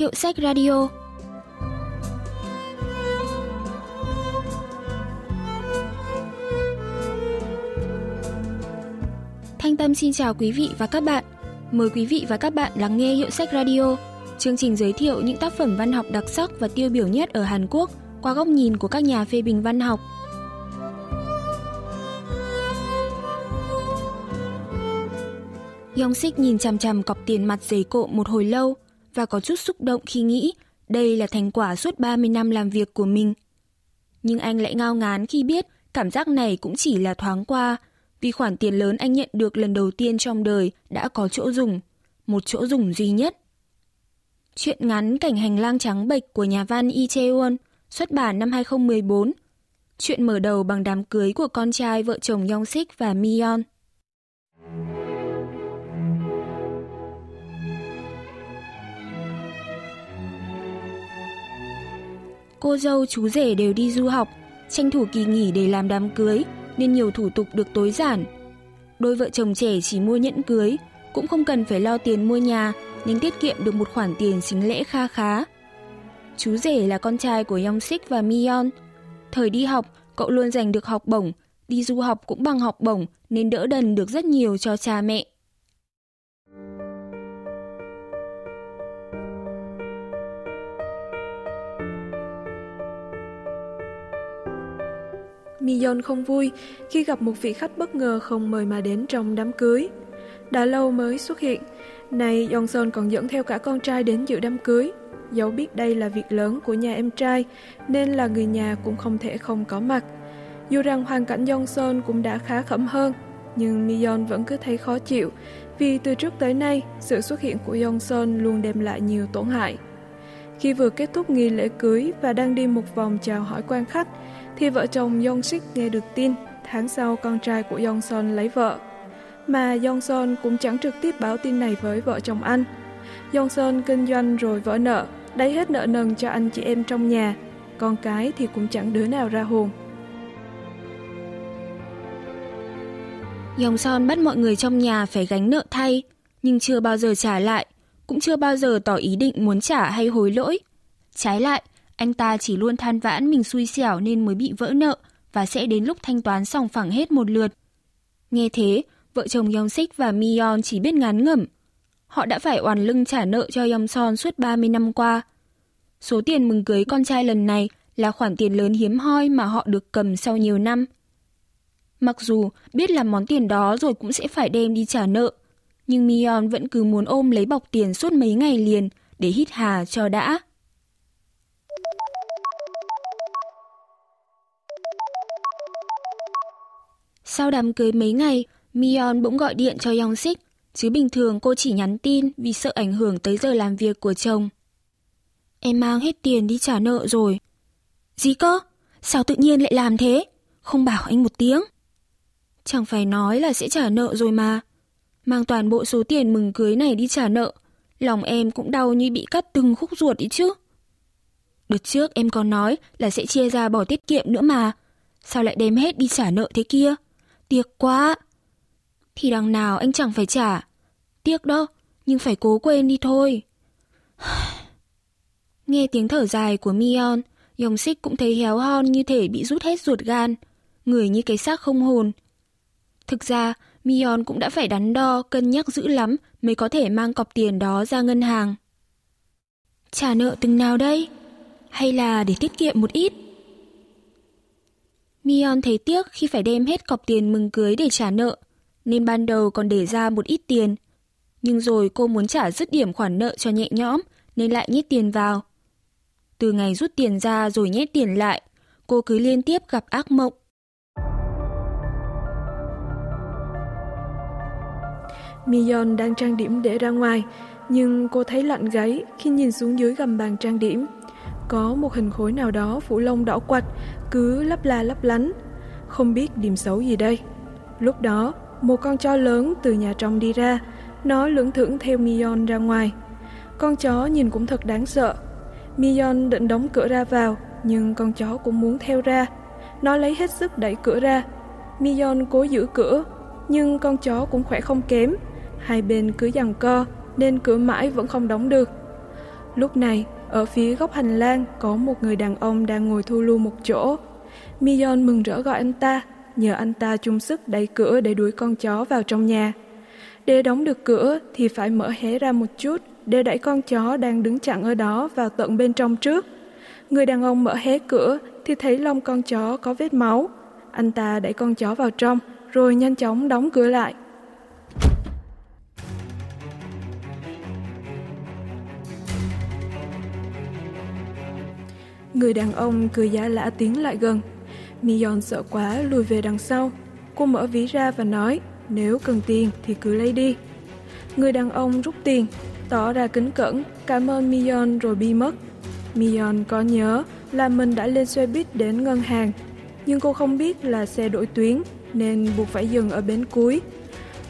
Hiệu sách radio Thanh Tâm xin chào quý vị và các bạn. Mời quý vị và các bạn lắng nghe Hiệu sách Radio, chương trình giới thiệu những tác phẩm văn học đặc sắc và tiêu biểu nhất ở Hàn Quốc qua góc nhìn của các nhà phê bình văn học. Yong Sik nhìn chằm chằm cọc tiền mặt giấy cộ một hồi lâu và có chút xúc động khi nghĩ đây là thành quả suốt 30 năm làm việc của mình. Nhưng anh lại ngao ngán khi biết cảm giác này cũng chỉ là thoáng qua vì khoản tiền lớn anh nhận được lần đầu tiên trong đời đã có chỗ dùng, một chỗ dùng duy nhất. Chuyện ngắn Cảnh hành lang trắng bệch của nhà văn Lee Cheon xuất bản năm 2014. Chuyện mở đầu bằng đám cưới của con trai vợ chồng Yong Sik và Mion. Cô dâu chú rể đều đi du học, tranh thủ kỳ nghỉ để làm đám cưới, nên nhiều thủ tục được tối giản. Đôi vợ chồng trẻ chỉ mua nhẫn cưới, cũng không cần phải lo tiền mua nhà, nên tiết kiệm được một khoản tiền xính lễ kha khá. Chú rể là con trai của Yong Sik và Mion. Thời đi học, cậu luôn giành được học bổng, đi du học cũng bằng học bổng nên đỡ đần được rất nhiều cho cha mẹ. Mion không vui khi gặp một vị khách bất ngờ không mời mà đến trong đám cưới. Đã lâu mới xuất hiện, Nay Johnson còn dẫn theo cả con trai đến dự đám cưới. Dẫu biết đây là việc lớn của nhà em trai, nên là người nhà cũng không thể không có mặt. Dù rằng hoàn cảnh Johnson cũng đã khá khẩm hơn, nhưng Mion vẫn cứ thấy khó chịu, vì từ trước tới nay, sự xuất hiện của Johnson luôn đem lại nhiều tổn hại. Khi vừa kết thúc nghi lễ cưới và đang đi một vòng chào hỏi quan khách, khi vợ chồng Yong Sik nghe được tin tháng sau con trai của Yong Son lấy vợ. Mà Yong Son cũng chẳng trực tiếp báo tin này với vợ chồng anh. Yong Son kinh doanh rồi vỡ nợ, đáy hết nợ nần cho anh chị em trong nhà. Con cái thì cũng chẳng đứa nào ra hồn. Yong Son bắt mọi người trong nhà phải gánh nợ thay, nhưng chưa bao giờ trả lại, cũng chưa bao giờ tỏ ý định muốn trả hay hối lỗi. Trái lại, anh ta chỉ luôn than vãn mình xui xẻo nên mới bị vỡ nợ và sẽ đến lúc thanh toán xong phẳng hết một lượt. Nghe thế, vợ chồng Yong Sik và Mion chỉ biết ngán ngẩm. Họ đã phải oằn lưng trả nợ cho Yong Son suốt 30 năm qua. Số tiền mừng cưới con trai lần này là khoản tiền lớn hiếm hoi mà họ được cầm sau nhiều năm. Mặc dù biết là món tiền đó rồi cũng sẽ phải đem đi trả nợ, nhưng Mion vẫn cứ muốn ôm lấy bọc tiền suốt mấy ngày liền để hít hà cho đã. Sau đám cưới mấy ngày, Mion bỗng gọi điện cho Yong Sik, chứ bình thường cô chỉ nhắn tin vì sợ ảnh hưởng tới giờ làm việc của chồng. Em mang hết tiền đi trả nợ rồi. Gì cơ? Sao tự nhiên lại làm thế? Không bảo anh một tiếng. Chẳng phải nói là sẽ trả nợ rồi mà. Mang toàn bộ số tiền mừng cưới này đi trả nợ, lòng em cũng đau như bị cắt từng khúc ruột đi chứ. Đợt trước em còn nói là sẽ chia ra bỏ tiết kiệm nữa mà. Sao lại đem hết đi trả nợ thế kia? Tiếc quá. Thì đằng nào anh chẳng phải trả. Tiếc đó, nhưng phải cố quên đi thôi. Nghe tiếng thở dài của Mion, Dòng xích cũng thấy héo hon như thể bị rút hết ruột gan, người như cái xác không hồn. Thực ra, Mion cũng đã phải đắn đo, cân nhắc dữ lắm mới có thể mang cọc tiền đó ra ngân hàng. Trả nợ từng nào đây? Hay là để tiết kiệm một ít? Mion thấy tiếc khi phải đem hết cọc tiền mừng cưới để trả nợ, nên ban đầu còn để ra một ít tiền. Nhưng rồi cô muốn trả dứt điểm khoản nợ cho nhẹ nhõm, nên lại nhét tiền vào. Từ ngày rút tiền ra rồi nhét tiền lại, cô cứ liên tiếp gặp ác mộng. Mion đang trang điểm để ra ngoài, nhưng cô thấy lạnh gáy khi nhìn xuống dưới gầm bàn trang điểm. Có một hình khối nào đó phủ lông đỏ quạch, cứ lấp la lấp lánh. Không biết điểm xấu gì đây. Lúc đó, một con chó lớn từ nhà trong đi ra, nó lưỡng thưởng theo Mion ra ngoài. Con chó nhìn cũng thật đáng sợ. Mion định đóng cửa ra vào, nhưng con chó cũng muốn theo ra. Nó lấy hết sức đẩy cửa ra. Mion cố giữ cửa, nhưng con chó cũng khỏe không kém. Hai bên cứ giằng co, nên cửa mãi vẫn không đóng được. Lúc này, ở phía góc hành lang có một người đàn ông đang ngồi thu lưu một chỗ. Mion mừng rỡ gọi anh ta, nhờ anh ta chung sức đẩy cửa để đuổi con chó vào trong nhà. Để đóng được cửa thì phải mở hé ra một chút để đẩy con chó đang đứng chặn ở đó vào tận bên trong trước. Người đàn ông mở hé cửa thì thấy lông con chó có vết máu. Anh ta đẩy con chó vào trong rồi nhanh chóng đóng cửa lại. Người đàn ông cười giả lã tiến lại gần. Mion sợ quá lùi về đằng sau. Cô mở ví ra và nói, nếu cần tiền thì cứ lấy đi. Người đàn ông rút tiền, tỏ ra kính cẩn, cảm ơn Mion rồi bi mất. Mion có nhớ là mình đã lên xe buýt đến ngân hàng, nhưng cô không biết là xe đổi tuyến nên buộc phải dừng ở bến cuối.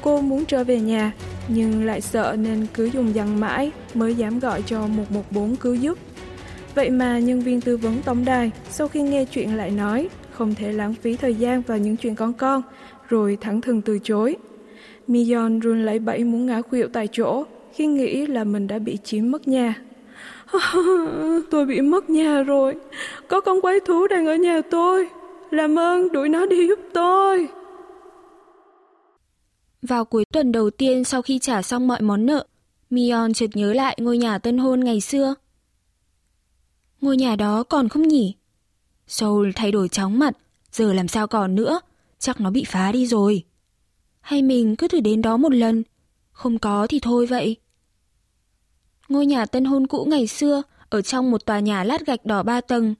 Cô muốn trở về nhà, nhưng lại sợ nên cứ dùng dằn mãi mới dám gọi cho 114 cứu giúp. Vậy mà nhân viên tư vấn tổng đài sau khi nghe chuyện lại nói không thể lãng phí thời gian vào những chuyện con con, rồi thẳng thừng từ chối. Mion run lấy bẫy muốn ngã khuỵu tại chỗ khi nghĩ là mình đã bị chiếm mất nhà. tôi bị mất nhà rồi, có con quái thú đang ở nhà tôi. Làm ơn đuổi nó đi giúp tôi. Vào cuối tuần đầu tiên sau khi trả xong mọi món nợ, Mion chợt nhớ lại ngôi nhà tân hôn ngày xưa. Ngôi nhà đó còn không nhỉ? Soul thay đổi chóng mặt, giờ làm sao còn nữa, chắc nó bị phá đi rồi. Hay mình cứ thử đến đó một lần, không có thì thôi vậy. Ngôi nhà tân hôn cũ ngày xưa ở trong một tòa nhà lát gạch đỏ ba tầng.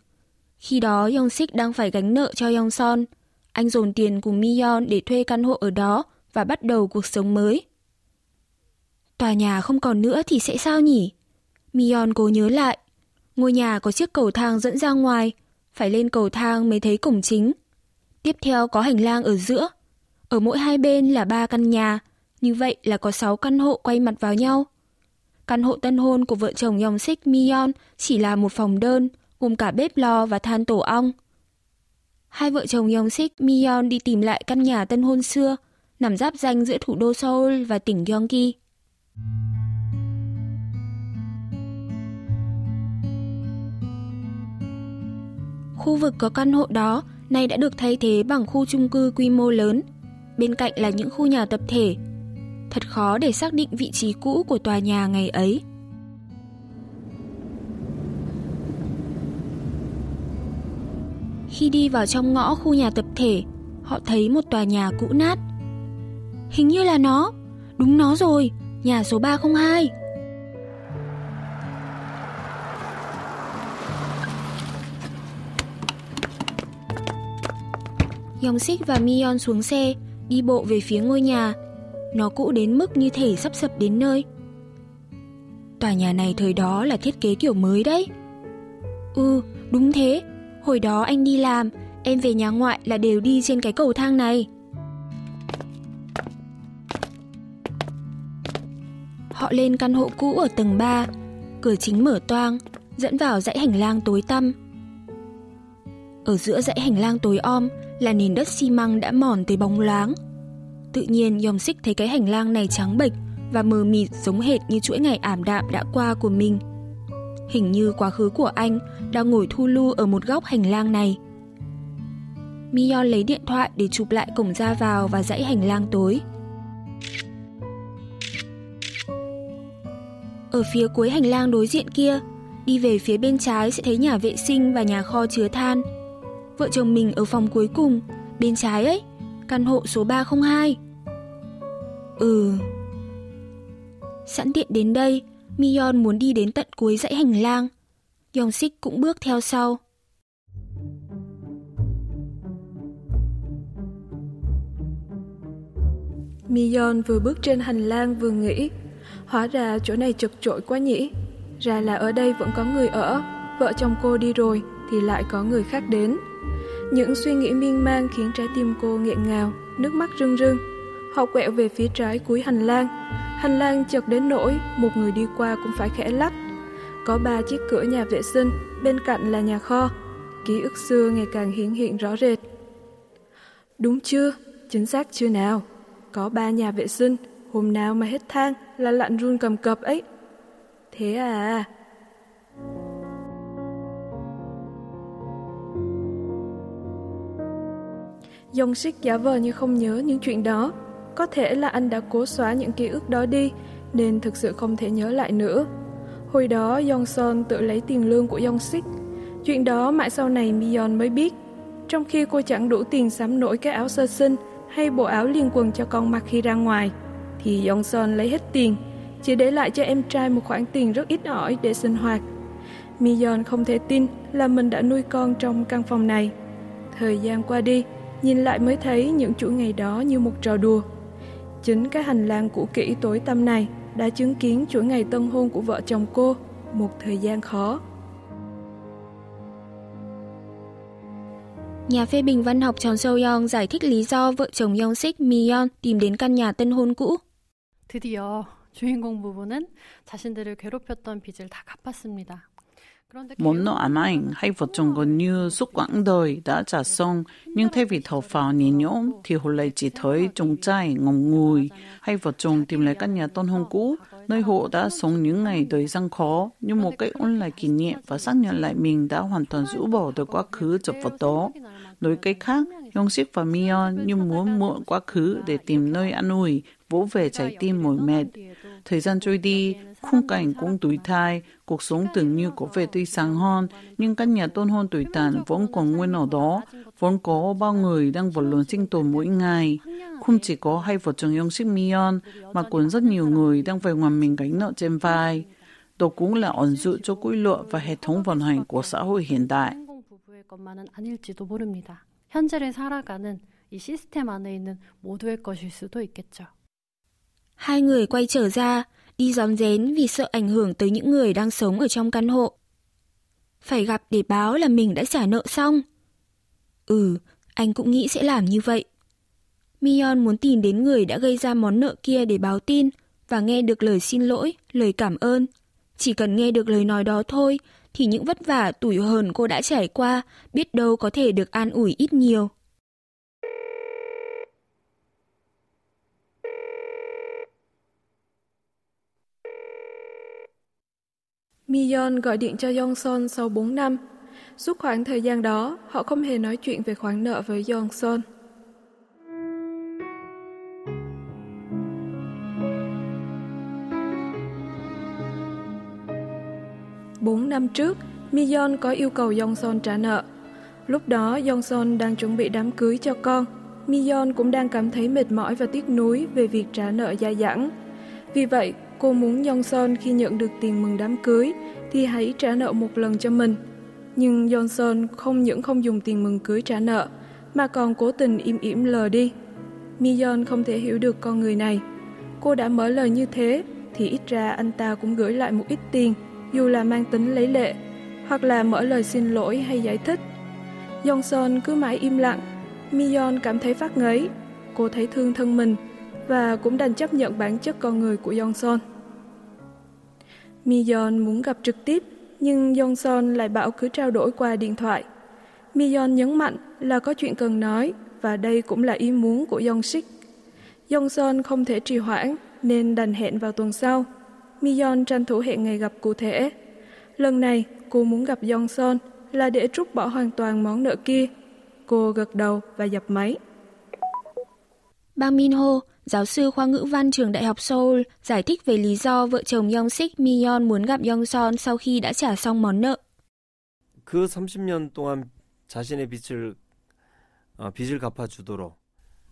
Khi đó Yong Sik đang phải gánh nợ cho Yong Son. Anh dồn tiền cùng Mion để thuê căn hộ ở đó và bắt đầu cuộc sống mới. Tòa nhà không còn nữa thì sẽ sao nhỉ? Mion cố nhớ lại. Ngôi nhà có chiếc cầu thang dẫn ra ngoài, phải lên cầu thang mới thấy cổng chính. Tiếp theo có hành lang ở giữa. Ở mỗi hai bên là ba căn nhà, như vậy là có sáu căn hộ quay mặt vào nhau. Căn hộ tân hôn của vợ chồng Yong Sik Mion chỉ là một phòng đơn, gồm cả bếp lò và than tổ ong. Hai vợ chồng Yong Sik Mion đi tìm lại căn nhà tân hôn xưa, nằm giáp danh giữa thủ đô Seoul và tỉnh Gyeonggi. Khu vực có căn hộ đó nay đã được thay thế bằng khu chung cư quy mô lớn. Bên cạnh là những khu nhà tập thể. Thật khó để xác định vị trí cũ của tòa nhà ngày ấy. Khi đi vào trong ngõ khu nhà tập thể, họ thấy một tòa nhà cũ nát. Hình như là nó, đúng nó rồi, nhà số 302. Yong Sik và Mion xuống xe, đi bộ về phía ngôi nhà. Nó cũ đến mức như thể sắp sập đến nơi. Tòa nhà này thời đó là thiết kế kiểu mới đấy. Ừ, đúng thế. Hồi đó anh đi làm, em về nhà ngoại là đều đi trên cái cầu thang này. Họ lên căn hộ cũ ở tầng 3, cửa chính mở toang, dẫn vào dãy hành lang tối tăm. Ở giữa dãy hành lang tối om là nền đất xi măng đã mòn tới bóng loáng. Tự nhiên Yom Sik thấy cái hành lang này trắng bệch và mờ mịt giống hệt như chuỗi ngày ảm đạm đã qua của mình. Hình như quá khứ của anh đang ngồi thu lưu ở một góc hành lang này. Mion lấy điện thoại để chụp lại cổng ra vào và dãy hành lang tối. Ở phía cuối hành lang đối diện kia, đi về phía bên trái sẽ thấy nhà vệ sinh và nhà kho chứa than. Vợ chồng mình ở phòng cuối cùng, bên trái ấy, căn hộ số 302. Ừ. Sẵn tiện đến đây, Mion muốn đi đến tận cuối dãy hành lang. Yong Sik cũng bước theo sau. Mion vừa bước trên hành lang vừa nghĩ, hóa ra chỗ này chật chội quá nhỉ. Ra là ở đây vẫn có người ở, vợ chồng cô đi rồi thì lại có người khác đến. Những suy nghĩ miên man khiến trái tim cô nghẹn ngào, nước mắt rưng rưng. Họ quẹo về phía trái cuối hành lang. Hành lang chật đến nỗi một người đi qua cũng phải khẽ lách. Có ba chiếc cửa nhà vệ sinh, bên cạnh là nhà kho. Ký ức xưa ngày càng hiển hiện rõ rệt. Đúng chưa? Chính xác chưa nào? Có ba nhà vệ sinh, hôm nào mà hết thang là lặn run cầm cập ấy. Thế à, Dông Sik giả vờ như không nhớ những chuyện đó. Có thể là anh đã cố xóa những ký ức đó đi, nên thực sự không thể nhớ lại nữa. Hồi đó Yong Son tự lấy tiền lương của Yong Sik. Chuyện đó mãi sau này Mion mới biết. Trong khi cô chẳng đủ tiền sắm nổi cái áo sơ sinh hay bộ áo liên quần cho con mặc khi ra ngoài, thì Yong Son lấy hết tiền, chỉ để lại cho em trai một khoản tiền rất ít ỏi để sinh hoạt. Mion không thể tin là mình đã nuôi con trong căn phòng này. Thời gian qua đi, nhìn lại mới thấy những chuỗi ngày đó như một trò đùa. Chính cái hành lang cũ kỹ tối tăm này đã chứng kiến chuỗi ngày tân hôn của vợ chồng cô, một thời gian khó. Nhà phê bình văn học Chon Seo Young giải thích lý do vợ chồng Young Sik Mi Yeon tìm đến căn nhà tân hôn cũ. 드디어 주인공 부부는 자신들을 괴롭혔던 빚을 다 갚았습니다. Muốn nọ ám ảnh hay vợ chồng gần như suốt quãng đời đã trả xong, nhưng thay vì thở phào nhẹ nhõm thì hồi lại chỉ thấy trông trai ngồng ngùi, hay vợ chồng tìm lại căn nhà tôn hôn cũ, nơi họ đã sống những ngày đời gian khó, như một cách ôn lại kỷ niệm và xác nhận lại mình đã hoàn toàn rũ bỏ được quá khứ chập vật đó. Nói cách khác, Yongsik và Mion như muốn mượn quá khứ để tìm nơi an ủi, vỗ về trái tim mỏi mệt. Thời gian trôi đi, khung cảnh cũng tuổi thai, cuộc sống tưởng như có vẻ tươi sáng hơn, nhưng căn nhà tôn hôn tuổi tàn vẫn còn nguyên ở đó, vẫn có bao người đang vật lộn sinh tồn mỗi ngày. Không chỉ có hai vợ chồng Yong Sik Mion, mà còn rất nhiều người đang phải hoàn mình gánh nợ trên vai. Đó cũng là ẩn dụ cho quy luật và hệ thống vận hành của xã hội hiện đại. 것만은 아닐지도 모릅니다. 현재를 살아가는 이 시스템 안에 있는 모두의 것일 수도 있겠죠. Hai người quay trở ra, đi gión rén vì sợ ảnh hưởng tới những người đang sống ở trong căn hộ. Phải gặp để báo là mình đã trả nợ xong. Ừ, anh cũng nghĩ sẽ làm như vậy. Mion muốn tìm đến người đã gây ra món nợ kia để báo tin và nghe được lời xin lỗi, lời cảm ơn. Chỉ cần nghe được lời nói đó thôi thì những vất vả tủi hờn cô đã trải qua biết đâu có thể được an ủi ít nhiều. Mion gọi điện cho Yongson sau 4 năm. Suốt khoảng thời gian đó, họ không hề nói chuyện về khoản nợ với Yongson. Bốn năm trước, Mion có yêu cầu Yongson trả nợ. Lúc đó, Yongson đang chuẩn bị đám cưới cho con. Mion cũng đang cảm thấy mệt mỏi và tiếc nuối về việc trả nợ dai dẳng. Vì vậy, cô muốn Johnson khi nhận được tiền mừng đám cưới thì hãy trả nợ một lần cho mình. Nhưng Johnson không những không dùng tiền mừng cưới trả nợ, mà còn cố tình im ỉm lờ đi. Mion không thể hiểu được con người này. Cô đã mở lời như thế, thì ít ra anh ta cũng gửi lại một ít tiền, dù là mang tính lấy lệ, hoặc là mở lời xin lỗi hay giải thích. Johnson cứ mãi im lặng. Mion cảm thấy phát ngấy. Cô thấy thương thân mình, và cũng đành chấp nhận bản chất con người của Johnson. Mion muốn gặp trực tiếp, nhưng Johnson lại bảo cứ trao đổi qua điện thoại. Mion nhấn mạnh là có chuyện cần nói và đây cũng là ý muốn của Yongsik. Johnson không thể trì hoãn nên đành hẹn vào tuần sau. Mion tranh thủ hẹn ngày gặp cụ thể. Lần này cô muốn gặp Johnson là để trút bỏ hoàn toàn món nợ kia. Cô gật đầu và dập máy. Bang Min Ho, giáo sư khoa ngữ văn trường Đại học Seoul, giải thích về lý do vợ chồng Young Sik Mi Yeon muốn gặp Young Son sau khi đã trả xong món nợ. 그 30년 동안 자신의 빚을 어, 빚을 갚아주도록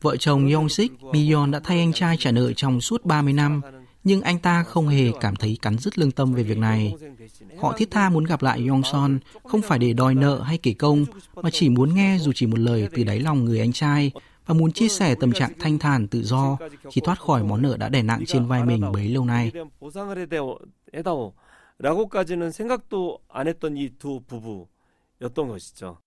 Vợ chồng Yong Sik, Mion đã thay anh trai trả nợ trong suốt 30 năm, nhưng anh ta không hề cảm thấy cắn rứt lương tâm về việc này. Họ thiết tha muốn gặp lại Yong Son, không phải để đòi nợ hay kể công, mà chỉ muốn nghe dù chỉ một lời từ đáy lòng người anh trai và muốn chia sẻ tâm trạng thanh thản tự do khi thoát khỏi món nợ đã đè nặng trên vai mình bấy lâu nay. 보상을 해다오, 해다오 라고까지는 생각도 안 했던 이 두 부부였던 것이죠.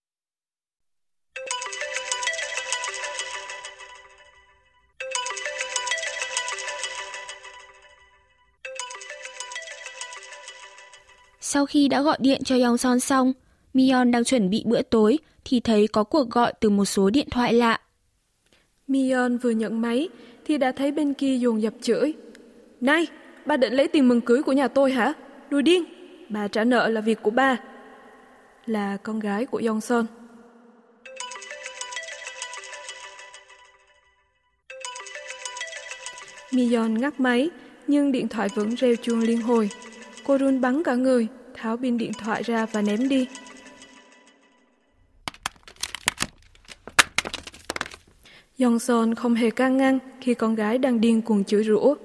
Sau khi đã gọi điện cho Yong Son xong, Mion đang chuẩn bị bữa tối thì thấy có cuộc gọi từ một số điện thoại lạ. Mion vừa nhận máy thì đã thấy bên kia dồn dập chửi. Này, ba định lấy tiền mừng cưới của nhà tôi hả? Đùi điên, bà trả nợ là việc của ba. Là con gái của Johnson. Mion ngắt máy, nhưng điện thoại vẫn reo chuông liên hồi. Cô run bắn cả người, tháo pin điện thoại ra và ném đi. Johnson không hề can ngăn khi con gái đang điên cuồng chửi rủa.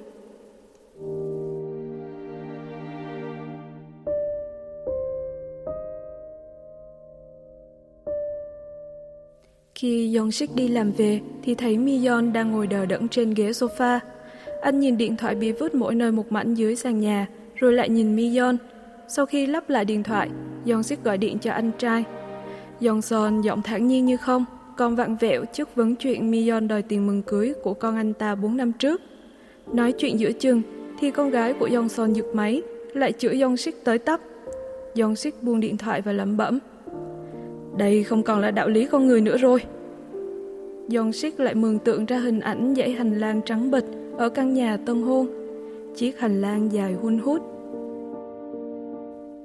Khi Yongsik đi làm về thì thấy Miyon đang ngồi đờ đẫn trên ghế sofa. Anh nhìn điện thoại bị vứt mỗi nơi một mảnh dưới sàn nhà, rồi lại nhìn Miyon. Sau khi lắp lại điện thoại, Yongsik gọi điện cho anh trai. Yongson giọng thản nhiên như không, còn vặn vẹo trước vấn chuyện Miyon đòi tiền mừng cưới của con anh ta 4 năm trước. Nói chuyện giữa chừng thì con gái của Yongson giật máy, lại chửi Yongsik tới tấp. Yongsik buông điện thoại và lẩm bẩm. Đây không còn là đạo lý con người nữa rồi. Yongsik lại mường tượng ra hình ảnh dãy hành lang trắng bịch ở căn nhà tân hôn. Chiếc hành lang dài hun hút.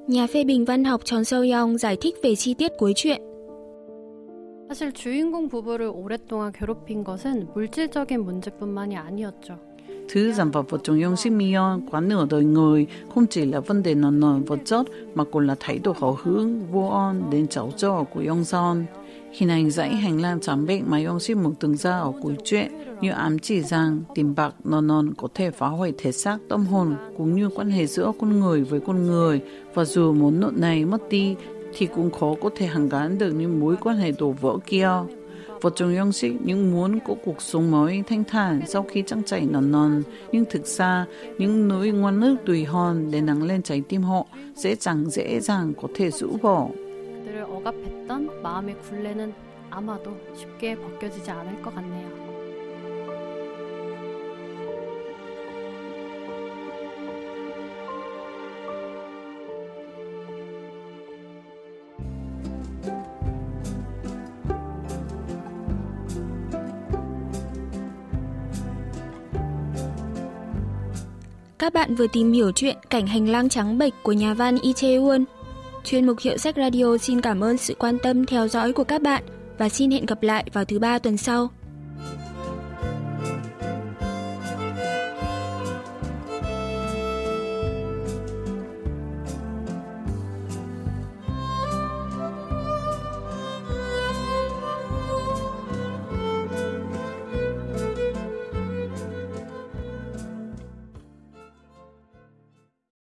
Nhà phê bình văn học Tròn Sâu Young giải thích về chi tiết cuối chuyện. 사실 주인공 부부를 오랫동안 괴롭힌 것은 물질적인 문제뿐만이 아니었죠. Thứ giảm vào vật trong Yong Sik Mion quá nửa đời người không chỉ là vấn đề nền nền vật chất mà còn là thái độ hậu hướng vô on đến cháu trò của Yong Son. Hình ảnh dãy hành lang trắng bệnh mà Yong Sik muốn từng ra ở cuối chuyện như ám chỉ rằng tiền bạc non non có thể phá hủy thể xác tâm hồn cũng như quan hệ giữa con người với con người và dù muốn nợ này mất đi thì cũng khó có thể hàn gắn được những mối quan hệ đổ vỡ kia. Và trong Yong Sik những muốn có cuộc sống mới thanh thản sau khi trăng chảy non non, nhưng thực ra những nỗi ngoan nước tùy hòn để nắng lên trái tim họ dễ dàng dễ dàng có thể rũ bỏ. 그들을 억압했던 마음의 굴레는 아마도 쉽게 벗겨지지 않을 것 같네요. Các bạn vừa tìm hiểu chuyện Cảnh hành lang trắng bệch của nhà văn Lee Chae-won. Chuyên mục Hiệu sách Radio xin cảm ơn sự quan tâm theo dõi của các bạn và xin hẹn gặp lại vào thứ ba tuần sau.